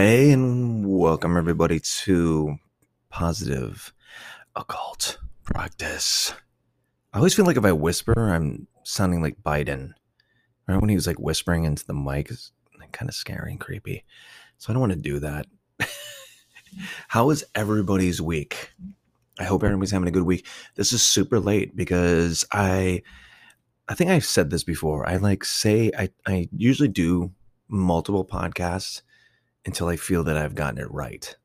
Hey, and welcome everybody to Positive Occult Practice. I always feel like if I whisper, I'm sounding like Biden. Right when he was like whispering into the mic, it's kind of scary and creepy. So I don't want to do that. How is everybody's week? I hope everybody's having a good week. This is super late because I I think I've said this before. I like say I, I usually do multiple podcasts until I feel that I've gotten it right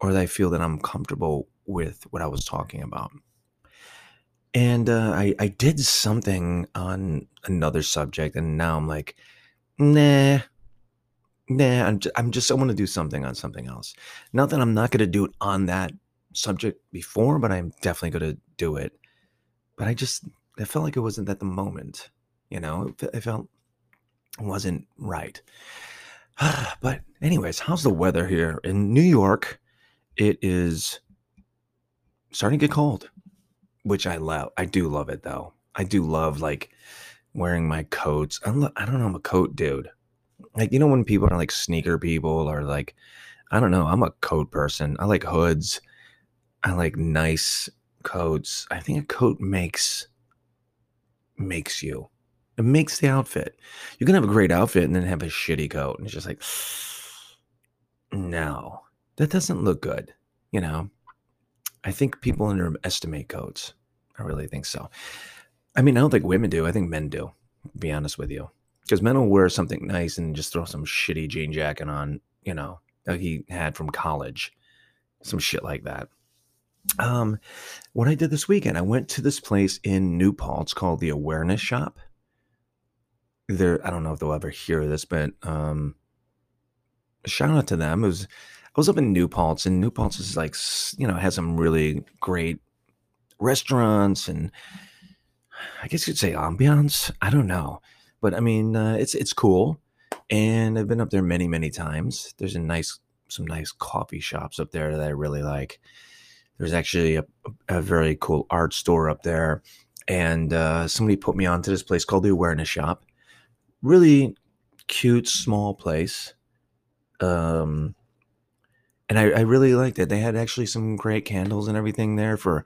or that I feel that I'm comfortable with what I was talking about. And uh, I, I did something on another subject, and now I'm like, nah, nah, I'm just, I'm just I want to do something on something else. Not that I'm not going to do it on that subject before, but I'm definitely going to do it. But I just, I felt like it wasn't at the moment, you know, it, it felt it wasn't right. but anyways, how's the weather here in New York? It is starting to get cold, which I love. I do love it though. I do love like wearing my coats. I'm, I don't know. I'm a coat dude. Like you know when people are like sneaker people or like I don't know. I'm a coat person. I like hoods. I like nice coats. I think a coat makes makes you. It makes the outfit. You can have a great outfit and then have a shitty coat. And it's just like, no, that doesn't look good. You know, I think people underestimate coats. I really think so. I mean, I don't think women do. I think men do, be honest with you. Because men will wear something nice and just throw some shitty jean jacket on, you know, he had from college. Some shit like that. Um, what I did this weekend, I went to this place in New Paltz called the Awareness Shop there I don't know if they'll ever hear this, but um shout out to them. It was I was up in New Paltz, and New Paltz is like you know has some really great restaurants and I guess you'd say ambiance. I don't know, but I mean uh, it's it's cool, and I've been up there many many times. There's a nice some nice coffee shops up there that I really like. There's actually a, a very cool art store up there, and uh, somebody put me onto this place called the Awareness Shop really cute small place um and I, I really liked it. They had actually some great candles and everything there for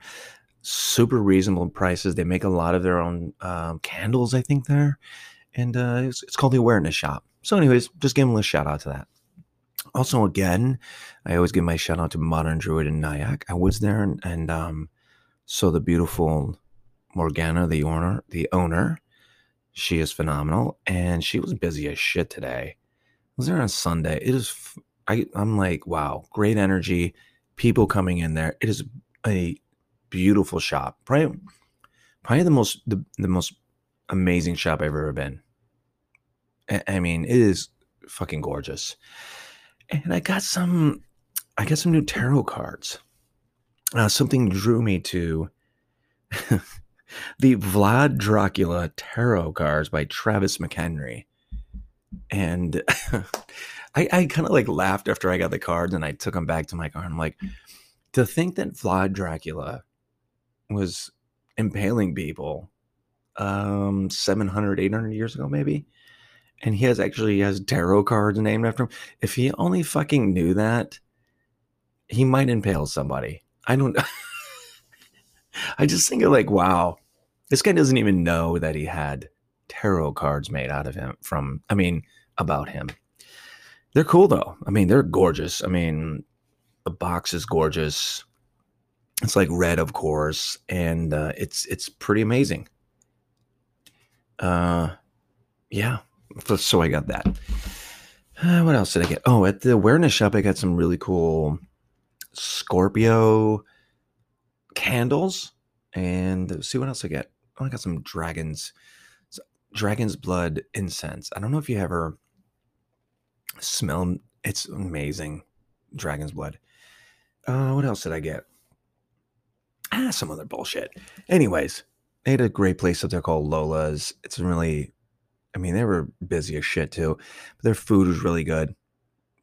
super reasonable prices. They make a lot of their own um, candles i think there and uh, it's, it's called the awareness shop. So anyways just give them a shout out to that. Also again i always give my shout out to modern druid and nyack i was there and, and um saw the beautiful morgana the owner the owner she is phenomenal, and she was busy as shit today. Was there on Sunday. It is, I, I'm like, wow, great energy, people coming in there. It is a beautiful shop. Probably, probably the most the, the most amazing shop I've ever been. I, I mean, it is fucking gorgeous. And I got some, I got some new tarot cards. Uh, something drew me to the Vlad Dracula Tarot Cards by Travis McHenry. And I, I kind of like laughed after I got the cards and I took them back to my car. And I'm like, to think that Vlad Dracula was impaling people um 700 800 years ago maybe and he has actually he has tarot cards named after him if he only fucking knew that he might impale somebody i don't i just think of like wow this guy doesn't even know that he had tarot cards made out of him from, I mean, about him. They're cool though. I mean, they're gorgeous. I mean, the box is gorgeous. It's like red, of course, and uh, it's it's pretty amazing. Uh, yeah. So I got that. Uh, what else did I get? Oh, at the awareness shop, I got some really cool Scorpio candles, and see what else I get. Oh, I got some dragons, dragon's blood incense. I don't know if you ever smell. It's amazing, dragon's blood. Uh, what else did I get? Ah, some other bullshit. Anyways, they had a great place up there called Lola's. It's really, I mean, they were busy as shit too, but their food was really good,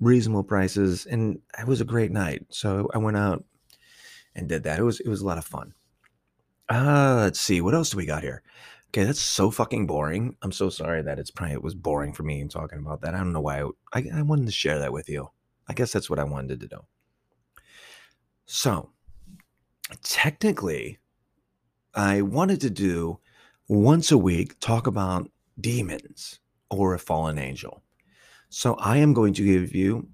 reasonable prices, and it was a great night. So I went out and did that. It was it was a lot of fun. Uh, let's see. What else do we got here? Okay, that's so fucking boring. I'm so sorry that it's probably it was boring for me talking about that. I don't know why I, I, I wanted to share that with you. I guess that's what I wanted to do. So, technically, I wanted to do once a week talk about demons or a fallen angel. So, I am going to give you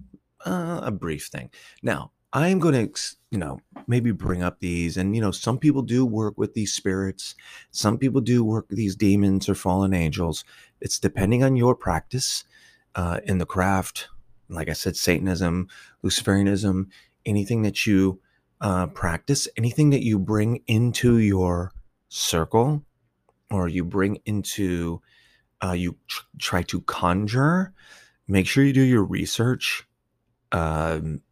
uh, a brief thing. Now, I am going to, you know, maybe bring up these. And, you know, some people do work with these spirits, some people do work with these demons or fallen angels. It's depending on your practice uh, in the craft. Like I said, Satanism, Luciferianism, anything that you uh, practice, anything that you bring into your circle or you bring into, uh, you tr- try to conjure, make sure you do your research. Um,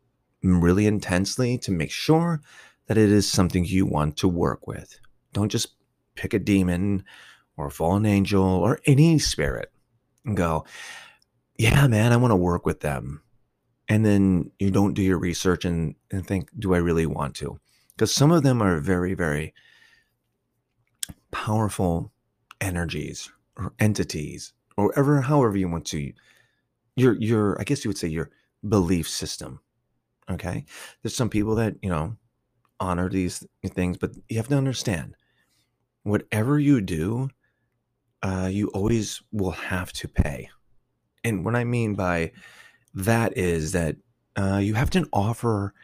really intensely to make sure that it is something you want to work with. Don't just pick a demon or a fallen angel or any spirit and go, yeah, man, I want to work with them. And then you don't do your research and, and think, do I really want to? Because some of them are very, very powerful energies or entities or ever, however you want to, your, your, I guess you would say your belief system Okay. There's some people that, you know, honor these things, but you have to understand whatever you do, uh, you always will have to pay. And what I mean by that is that uh, you have to offer,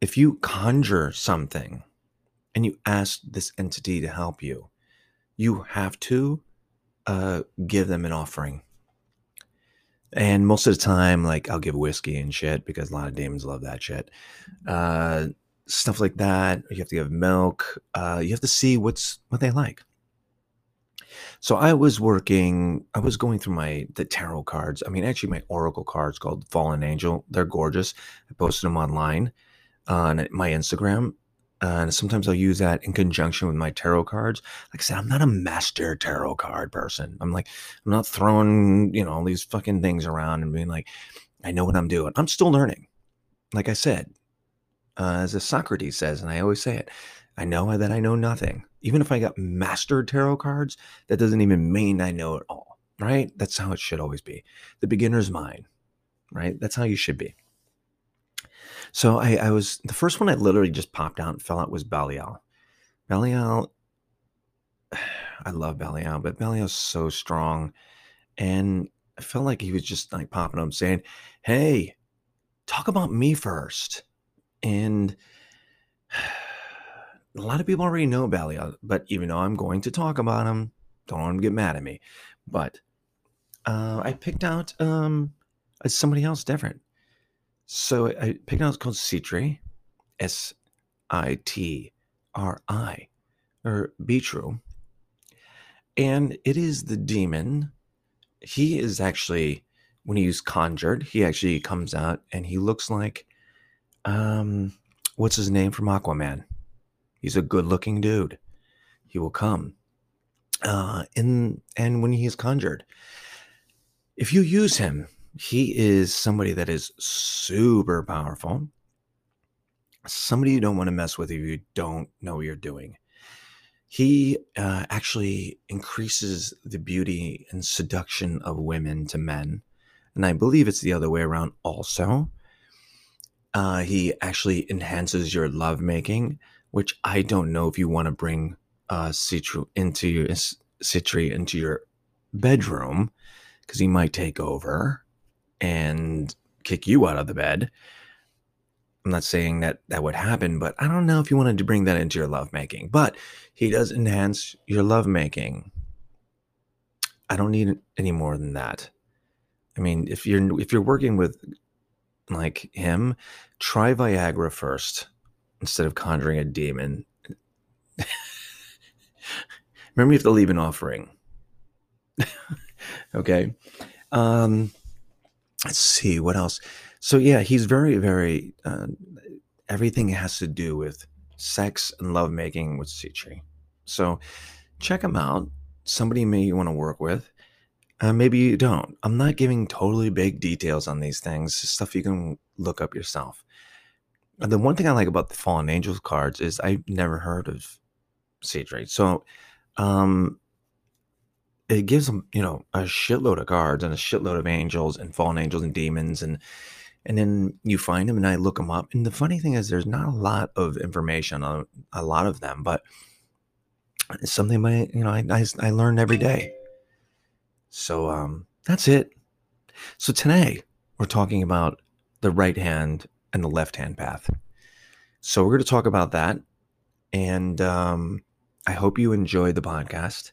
if you conjure something and you ask this entity to help you, you have to uh, give them an offering. And most of the time, like I'll give whiskey and shit because a lot of demons love that shit. Uh, stuff like that. You have to give milk. Uh, you have to see what's what they like. So I was working. I was going through my the tarot cards. I mean, actually, my oracle cards called Fallen Angel. They're gorgeous. I posted them online on my Instagram, and sometimes I'll use that in conjunction with my tarot cards. Like I said, I'm not a master tarot card person. I'm like, I'm not throwing, you know, all these fucking things around and being like, I know what I'm doing. I'm still learning. Like I said, uh, as Socrates says, and I always say it, I know that I know nothing. Even if I got mastered tarot cards, that doesn't even mean I know it all, right? That's how it should always be. The beginner's mind, right? That's how you should be. So I, I was the first one I literally just popped out and fell out was Belial. Belial, I love Belial, but Belial's so strong. And I felt like he was just like popping up saying, Hey, talk about me first. And a lot of people already know Belial, but even though I'm going to talk about him, don't want him to get mad at me. But uh, I picked out um, somebody else different. So I picked out it's called Sitri, S I T R I, or Bitru. And it is the demon. He is actually, when he's conjured, he actually comes out and he looks like, um, what's his name from Aquaman? He's a good looking dude. He will come. Uh, in, and when he is conjured, if you use him, he is somebody that is super powerful. Somebody you don't want to mess with if you don't know what you're doing. He uh, actually increases the beauty and seduction of women to men. And I believe it's the other way around also. Uh, he actually enhances your lovemaking, which I don't know if you want to bring uh, Citru into your Sitri into your bedroom because he might take over and kick you out of the bed. I'm not saying that that would happen, but I don't know if you wanted to bring that into your lovemaking. But he does enhance your lovemaking. I don't need any more than that. I mean, if you're if you're working with like him, try Viagra first instead of conjuring a demon. Remember, you have to leave an offering. okay. Um, let's see what else. So yeah, he's very, very. Uh, everything has to do with sex and lovemaking with Sitri. So check him out. Somebody may you want to work with. Uh, maybe you don't. I'm not giving totally big details on these things. Stuff you can look up yourself. And The one thing I like about the Fallen Angels cards is I've never heard of Sitri. So um, it gives them, you know, a shitload of cards and a shitload of angels and fallen angels and demons and and then you find them and I look them up. And the funny thing is, there's not a lot of information on a lot of them, but it's something I, you know, I, I, I learn every day. So um, that's it. So today we're talking about the right hand and the left hand path. So we're going to talk about that. And um, I hope you enjoy the podcast.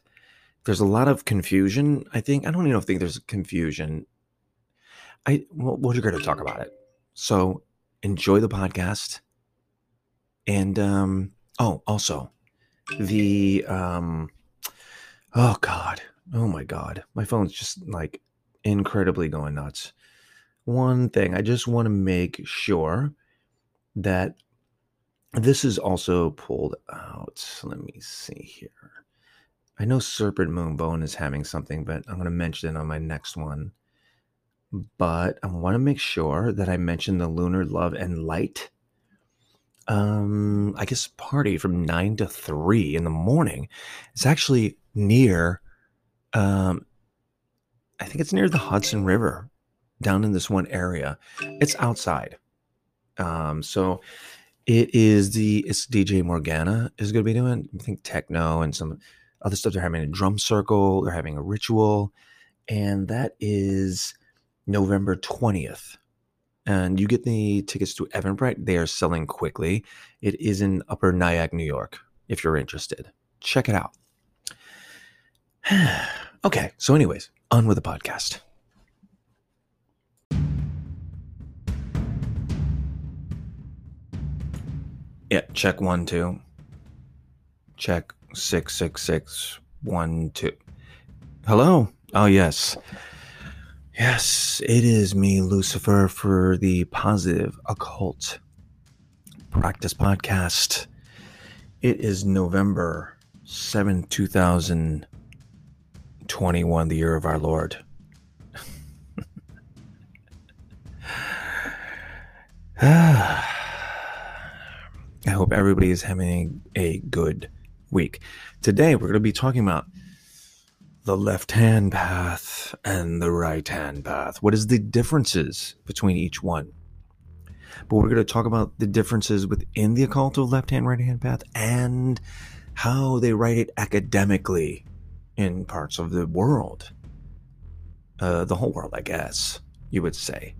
There's a lot of confusion. I think, I don't even think there's confusion. I, well, we're going to talk about it. So enjoy the podcast. And, um, oh, also the, um, oh God, oh my God, my phone's just like incredibly going nuts. One thing, I just want to make sure that this is also pulled out. Let me see here. I know Serpent Moon Bone is having something, but I'm going to mention it on my next one. But I want to make sure that I mention the Lunar Love and Light. Um, I guess party from nine to three in the morning. It's actually near. Um, I think it's near the Hudson River, down in this one area. It's outside. Um, so it is the it's DJ Morgana is going to be doing. I think techno and some other stuff. They're having a drum circle. They're having a ritual, and that is November twentieth. And you get the tickets to Eventbrite. They are selling quickly. It is in Upper Nyack, New York. If you're interested, check it out. okay, so anyways, on with the podcast. Yeah, check one, two. Check six, six, six, one, two. Hello. Oh, yes. Yes, it is me, Lucifer, for the Positive Occult Practice Podcast. It is November 7, 2021, the year of our Lord. I hope everybody is having a good week. Today, we're going to be talking about the left hand path and the right hand path. What is the differences between each one? But we're going to talk about the differences within the occult of left hand, right hand path and how they write it academically in parts of the world. Uh, the whole world, I guess, you would say.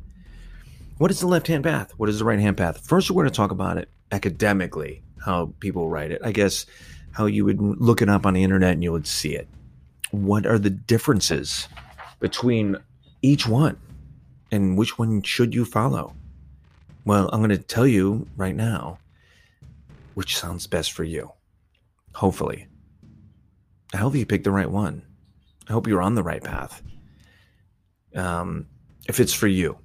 What is the left hand path? What is the right hand path? First, we're going to talk about it academically how people write it. I guess how you would look it up on the internet and you would see it. What are the differences between each one and which one should you follow? Well, I'm going to tell you right now which sounds best for you. Hopefully. I hope you pick the right one. I hope you're on the right path. Um, if it's for you,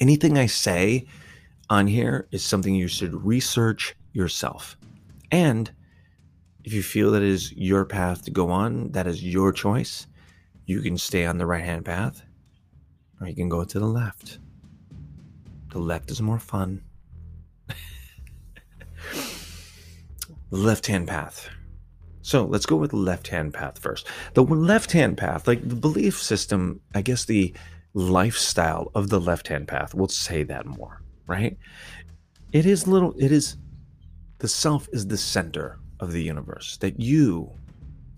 anything I say on here is something you should research yourself. And if you feel that is your path to go on, that is your choice, you can stay on the right hand path or you can go to the left. The left is more fun. left hand path. So let's go with the left hand path first. The left hand path, like the belief system, I guess the lifestyle of the left hand path, we'll say that more right? It is little, it is, the self is the center of the universe, that you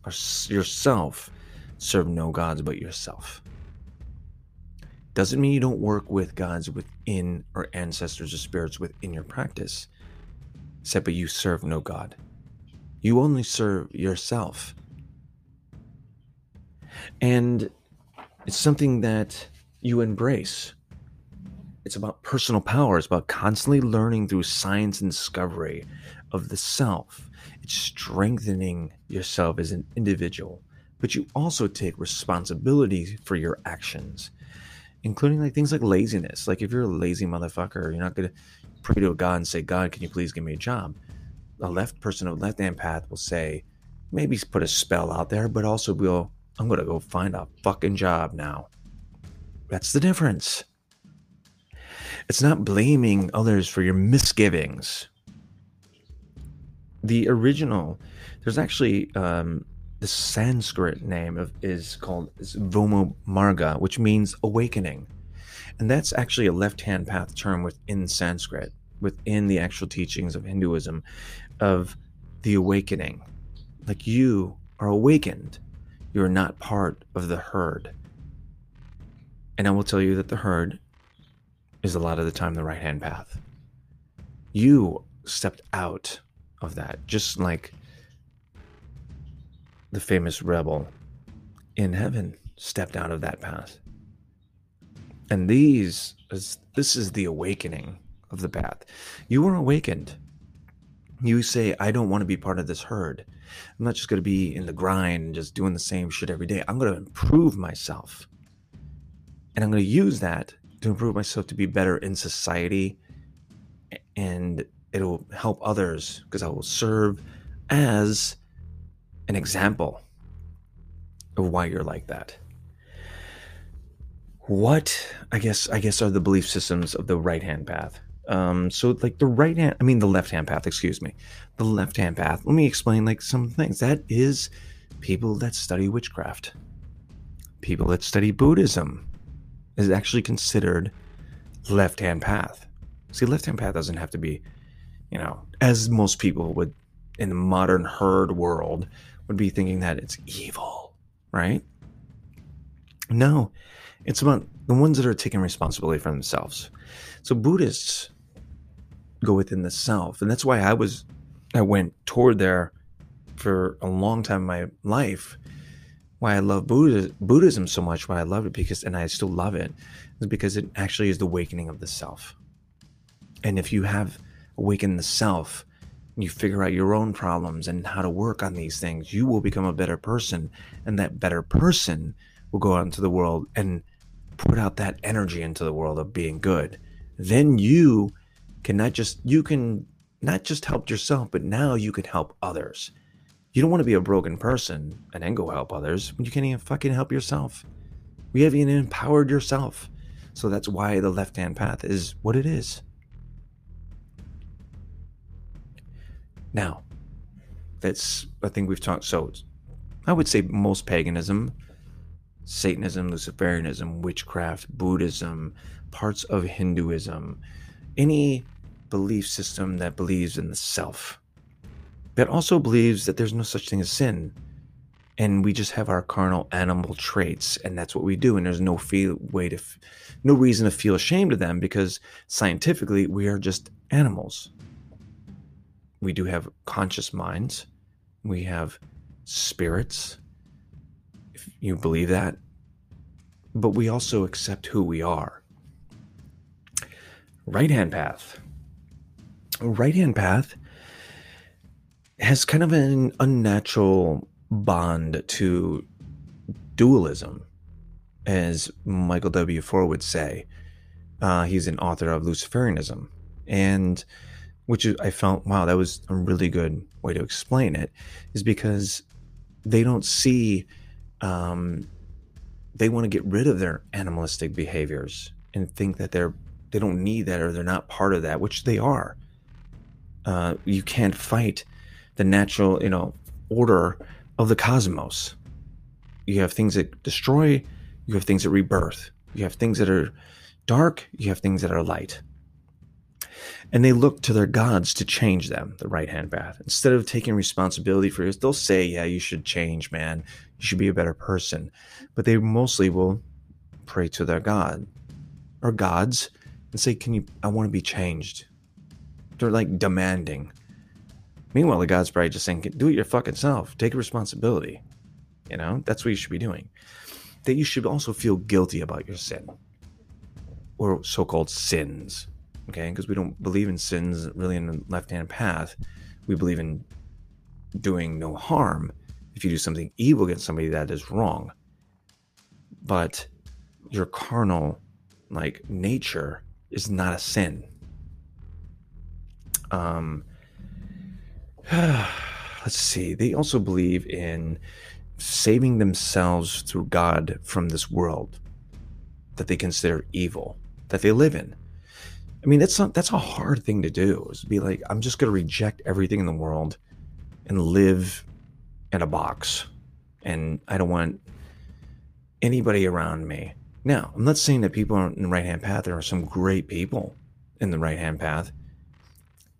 are yourself serve no gods but yourself. Doesn't mean you don't work with gods within or ancestors or spirits within your practice, except but you serve no God. You only serve yourself. And it's something that you embrace it's about personal power. It's about constantly learning through science and discovery of the self. It's strengthening yourself as an individual, but you also take responsibility for your actions, including like things like laziness. Like if you're a lazy motherfucker, you're not gonna pray to a God and say, God, can you please give me a job? A left person, a left hand path will say, maybe put a spell out there, but also will, I'm gonna go find a fucking job now. That's the difference. It's not blaming others for your misgivings. The original, there's actually um, the Sanskrit name of is called is Vama Marga, which means awakening. And that's actually a left hand path term within Sanskrit, within the actual teachings of Hinduism, of the awakening. Like you are awakened, you are not part of the herd. And I will tell you that the herd is a lot of the time the right hand path. You stepped out of that, just like the famous rebel in heaven stepped out of that path. And these is this is the awakening of the path. You are awakened. You say, I don't want to be part of this herd. I'm not just going to be in the grind and just doing the same shit every day. I'm going to improve myself. And I'm going to use that to improve myself to be better in society. And it'll help others because I will serve as an example of why you're like that. What I guess I guess are the belief systems of the right hand path. Um, so like the right hand, I mean the left hand path. Excuse me, the left hand path. Let me explain like some things. That is people that study witchcraft, people that study Buddhism, is actually considered left hand path. See, left hand path doesn't have to be, you know, as most people would in the modern herd world would be thinking that it's evil, right? No, it's about the ones that are taking responsibility for themselves. So Buddhists go within the self, and that's why I was I went toward there for a long time in my life. Why I love Buddha, Buddhism so much, why I love it because, and I still love it, is because it actually is the awakening of the self. And if you have awakened the self, you figure out your own problems and how to work on these things, you will become a better person. And that better person will go out into the world and put out that energy into the world of being good. Then you can not just, you can not just help yourself, but now you can help others. You don't want to be a broken person and then go help others when you can't even fucking help yourself. We haven't even empowered yourself. So that's why the left hand path is what it is. Now, that's I think we've talked. So, I would say most paganism, Satanism, Luciferianism, witchcraft, Buddhism, parts of Hinduism, any belief system that believes in the self, that also believes that there's no such thing as sin, and we just have our carnal animal traits, and that's what we do, and there's no feel way to, no reason to feel ashamed of them because scientifically we are just animals we do have conscious minds, we have spirits, if you believe that, but we also accept who we are. Right hand path. Right hand path has kind of an unnatural bond to dualism, as Michael W. Ford would say. Uh, he's an author of Luciferianism. And which I felt, wow, that was a really good way to explain it, is because they don't see, um, they want to get rid of their animalistic behaviors and think that they're, they don't need that or they're not part of that, which they are. Uh, you can't fight the natural, you know, order of the cosmos. You have things that destroy, you have things that rebirth, you have things that are dark, you have things that are light and they look to their gods to change them, the right hand path. Instead of taking responsibility for it, they'll say, Yeah, you should change, man. You should be a better person. But they mostly will pray to their God or gods and say, Can you, I want to be changed. They're like demanding. Meanwhile, the God's probably just saying, Do it your fucking self. Take responsibility. You know, that's what you should be doing. That you should also feel guilty about your sin or so called sins okay? Because we don't believe in sins really in the left hand path. We believe in doing no harm. If you do something evil against somebody, that is wrong. But your carnal, like nature, is not a sin. Um, let's see. They also believe in saving themselves through God from this world that they consider evil, that they live in. I mean, that's not that's a hard thing to do. Is to be like, I'm just gonna reject everything in the world and live in a box. And I don't want anybody around me Now, I'm not saying that people aren't in the right hand path. There are some great people in the right hand path.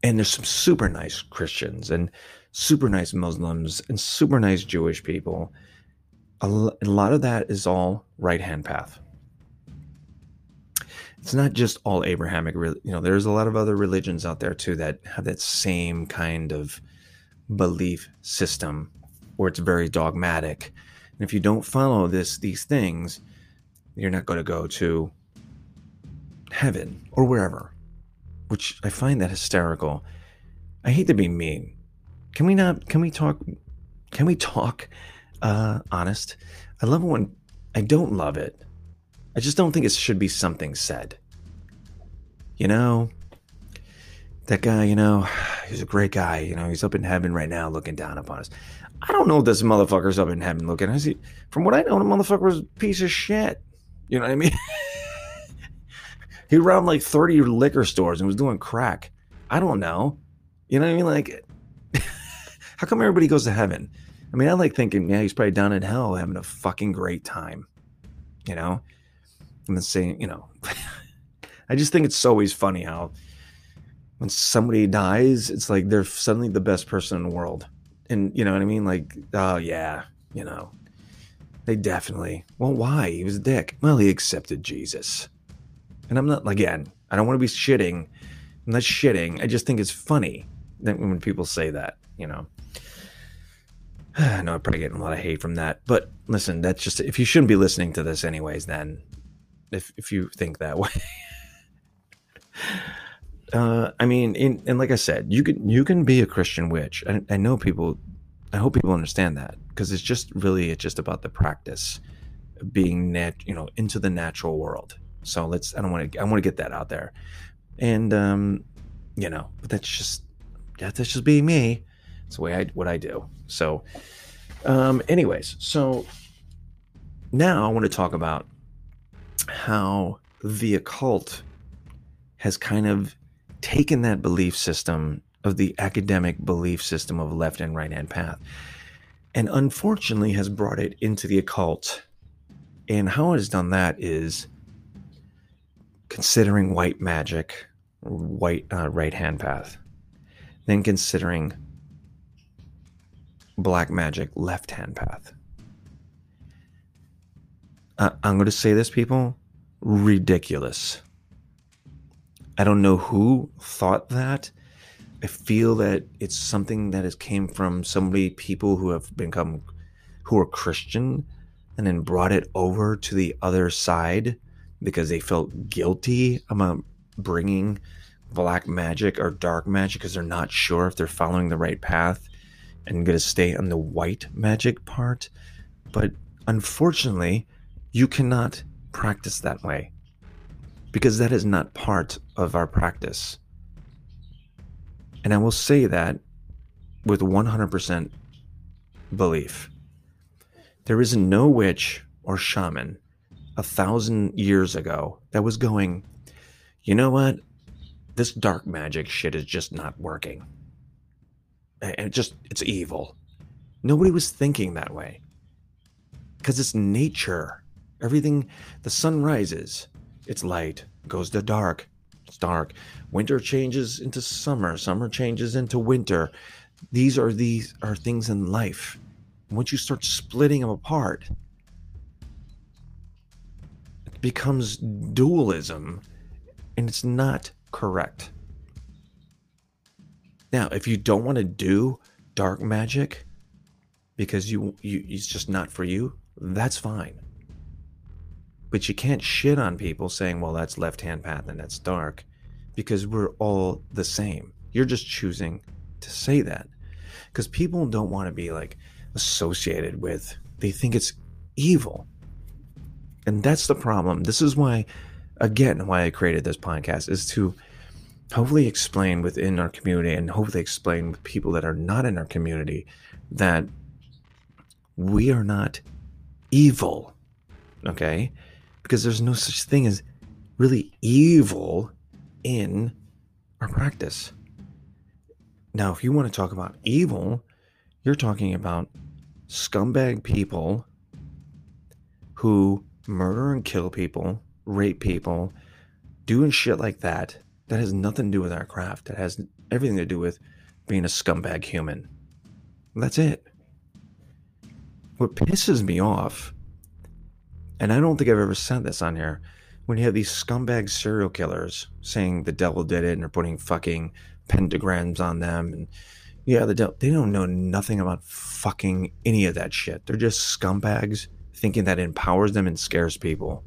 And there's some super nice Christians and super nice Muslims and super nice Jewish people. A lot of that is all right hand path. It's not just all Abrahamic, you know, there's a lot of other religions out there too that have that same kind of belief system where it's very dogmatic. And if you don't follow this these things, you're not going to go to heaven or wherever which I find that hysterical. I hate to be mean. Can we not? Can we talk? Can we talk? Uh, honest. I love when I don't love it. I just don't think it should be something said. You know, that guy. You know, he's a great guy. You know, he's up in heaven right now, looking down upon us. I don't know this motherfucker's up in heaven looking. I see. From what I know, the motherfucker's a piece of shit. You know what I mean? He robbed like 30 liquor stores and was doing crack. I don't know. You know what I mean? Like, how come everybody goes to heaven? I mean, I like thinking, yeah, he's probably down in hell having a fucking great time. You know? I'm not saying, you know, I just think it's always funny how when somebody dies, it's like they're suddenly the best person in the world. And you know what I mean? Like, oh yeah, you know, they definitely. Well, why? He was a dick. Well, he accepted Jesus. And I'm not, again, I don't want to be shitting. I'm not shitting. I just think it's funny that when people say that, you know. I know I'm probably getting a lot of hate from that. But listen, that's just, if you shouldn't be listening to this anyways, then if, if you think that way. uh, I mean, in, and like I said, you can you can be a Christian witch. I, I know people. I hope people understand that because it's just really it's just about the practice, being net you know into the natural world. So let's. I don't want to. I want to get that out there, and um, you know, but that's just that's just being me. It's the way I what I do. So, um, anyways, so now I want to talk about how the occult has kind of taken that belief system of the academic belief system of left and right hand path and unfortunately has brought it into the occult and how it has done that is considering white magic, white uh, right hand path, then considering black magic left hand path. Uh, I'm going to say this, people ridiculous. I don't know who thought that. I feel that it's something that has came from somebody, people who have become, who are Christian, and then brought it over to the other side because they felt guilty about bringing black magic or dark magic because they're not sure if they're following the right path and going to stay on the white magic part. But unfortunately, you cannot practice that way because that is not part of our practice. And I will say that with 100% belief. There is no witch or shaman a thousand years ago that was going, you know what? This dark magic shit is just not working. And it just, it's evil. Nobody was thinking that way. Because it's nature. Everything, the sun rises, it's light, goes to dark, it's dark. Winter changes into summer, summer changes into winter. These are these are things in life. Once you start splitting them apart, it becomes dualism and it's not correct. Now, if you don't want to do dark magic because you, you it's just not for you, that's fine. But you can't shit on people saying, well, that's left hand path and that's dark because we're all the same. You're just choosing to say that because people don't want to be like associated with, they think it's evil. And that's the problem. This is why, again, why I created this podcast is to hopefully explain within our community and hopefully explain with people that are not in our community that we are not evil. Okay? Because there's no such thing as really evil in our practice. Now, if you want to talk about evil, you're talking about scumbag people who murder and kill people, rape people, doing shit like that, that has nothing to do with our craft. That has everything to do with being a scumbag human. That's it. What pisses me off, and I don't think I've ever said this on here, when you have these scumbag serial killers saying the devil did it and they're putting fucking pentagrams on them and yeah, the devil, they don't know nothing about fucking any of that shit. They're just scumbags thinking that empowers them and scares people.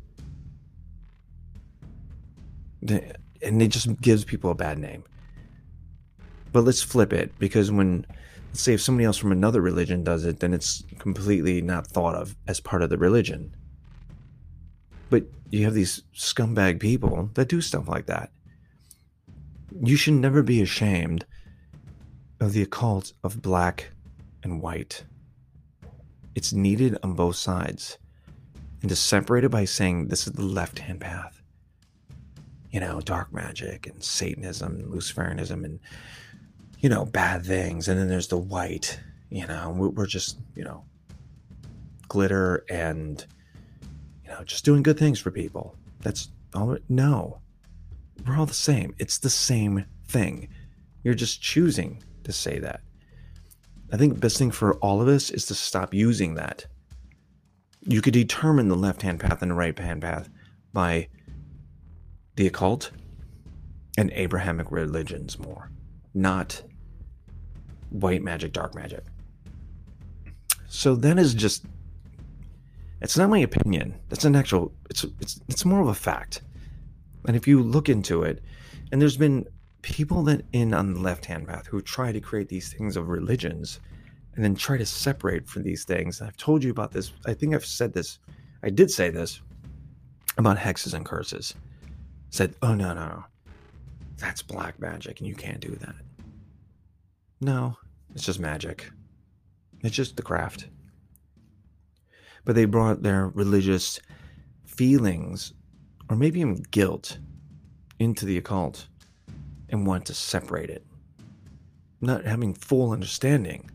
And it just gives people a bad name. But let's flip it because when, let's say, if somebody else from another religion does it, then it's completely not thought of as part of the religion. But you have these scumbag people that do stuff like that. You should never be ashamed of the occult of black and white. It's needed on both sides. And to separate it by saying this is the left hand path. You know, dark magic and Satanism and Luciferianism and, you know, bad things. And then there's the white, you know, we're just, you know, glitter and, know, just doing good things for people. That's all. No, we're all the same. It's the same thing. You're just choosing to say that. I think the best thing for all of us is to stop using that. You could determine the left hand path and the right hand path by the occult and Abrahamic religions more, not white magic, dark magic. So that is just it's not my opinion. That's an actual it's it's it's more of a fact. And if you look into it, and there's been people that in on the left hand path who try to create these things of religions and then try to separate from these things. I've told you about this. I think I've said this. I did say this about hexes and curses. Said, oh, no, no, no. That's black magic and you can't do that. No, it's just magic. It's just the craft. But they brought their religious feelings or maybe even guilt into the occult and want to separate it, not having full understanding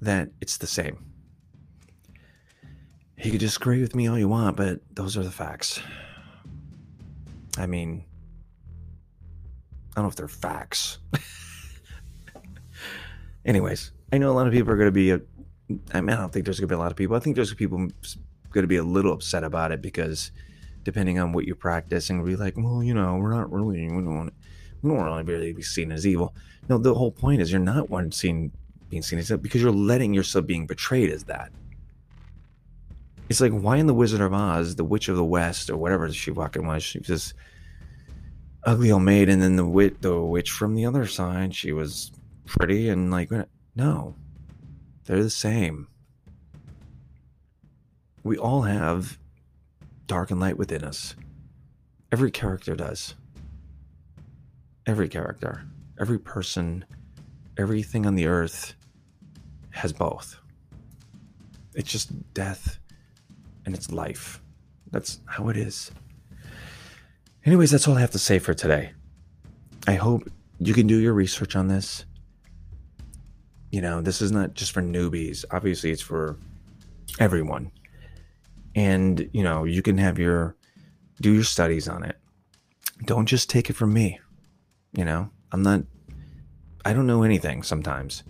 that it's the same. You could disagree with me all you want, but those are the facts. I mean, I don't know if they're facts. Anyways, I know a lot of people are going to be. Uh, I mean, I don't think there's going to be a lot of people. I think there's people going to be a little upset about it because, depending on what you practice, and be like, well, you know, we're not really, we don't want we don't really really be seen as evil. No, the whole point is you're not one seen being seen as evil because you're letting yourself being betrayed as that. It's like why in the Wizard of Oz, the Witch of the West, or whatever she fucking was, she was this ugly old maid, and then the witch, the witch from the other side, she was pretty and like uh, no, they're the same. We all have dark and light within us. Every character does every character, every person, everything on the earth has both. It's just death and it's life. That's how it is. Anyways, that's all I have to say for today. I hope you can do your research on this. You know, this is not just for newbies. Obviously, it's for everyone. And, you know, you can have your do your studies on it. Don't just take it from me. You know, I'm not, I don't know anything sometimes,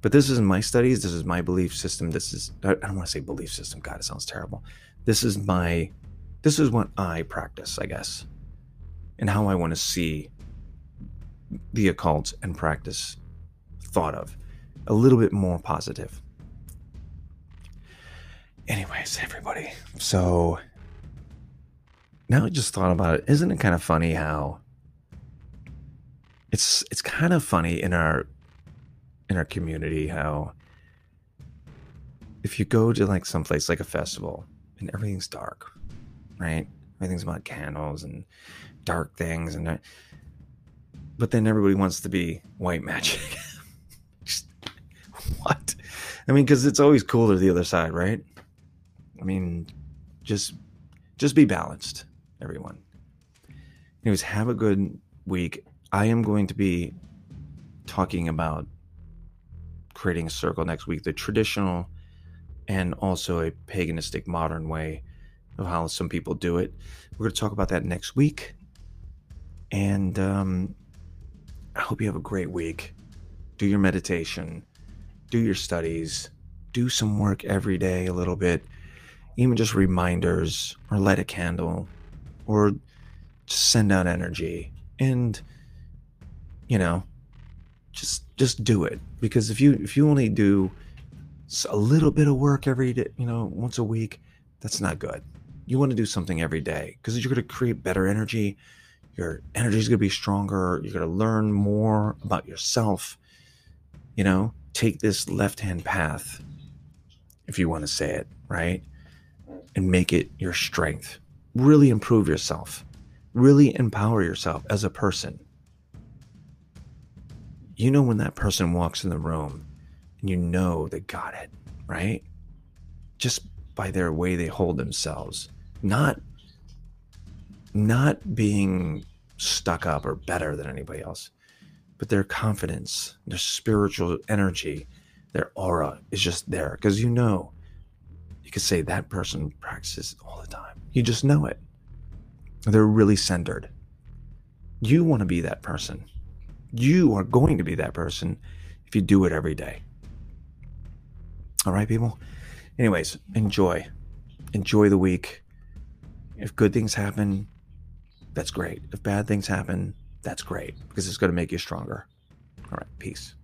but this is my studies. This is my belief system. This is, I don't want to say belief system. God, it sounds terrible. This is my, this is what I practice, I guess, and how I want to see the occult and practice thought of a little bit more positive. Anyways, everybody. So now I just thought about it. Isn't it kind of funny how it's it's kind of funny in our in our community how if you go to like some place like a festival and everything's dark, right? Everything's about candles and dark things and but then everybody wants to be white magic. what? I mean, because it's always cooler the other side, right? I mean, just just be balanced, everyone. Anyways, have a good week. I am going to be talking about creating a circle next week, the traditional and also a paganistic modern way of how some people do it. We're going to talk about that next week. And um, I hope you have a great week. Do your meditation, do your studies, do some work every day a little bit, even just reminders or light a candle or just send out energy and you know just just do it. Because if you if you only do a little bit of work every day you know once a week that's not good. You want to do something every day because you're going to create better energy. Your energy is going to be stronger. You're going to learn more about yourself you know take this left hand path if you want to say it right? And make it your strength. Really improve yourself. Really empower yourself as a person. You know when that person walks in the room and you know they got it right? Just by their way they hold themselves. Not not being stuck up or better than anybody else, but their confidence, their spiritual energy, their aura is just there because you know you could say that person practices all the time. You just know it. They're really centered. You want to be that person. You are going to be that person if you do it every day. All right, people? Anyways, enjoy. Enjoy the week. If good things happen, that's great. If bad things happen, that's great because it's going to make you stronger. All right, peace.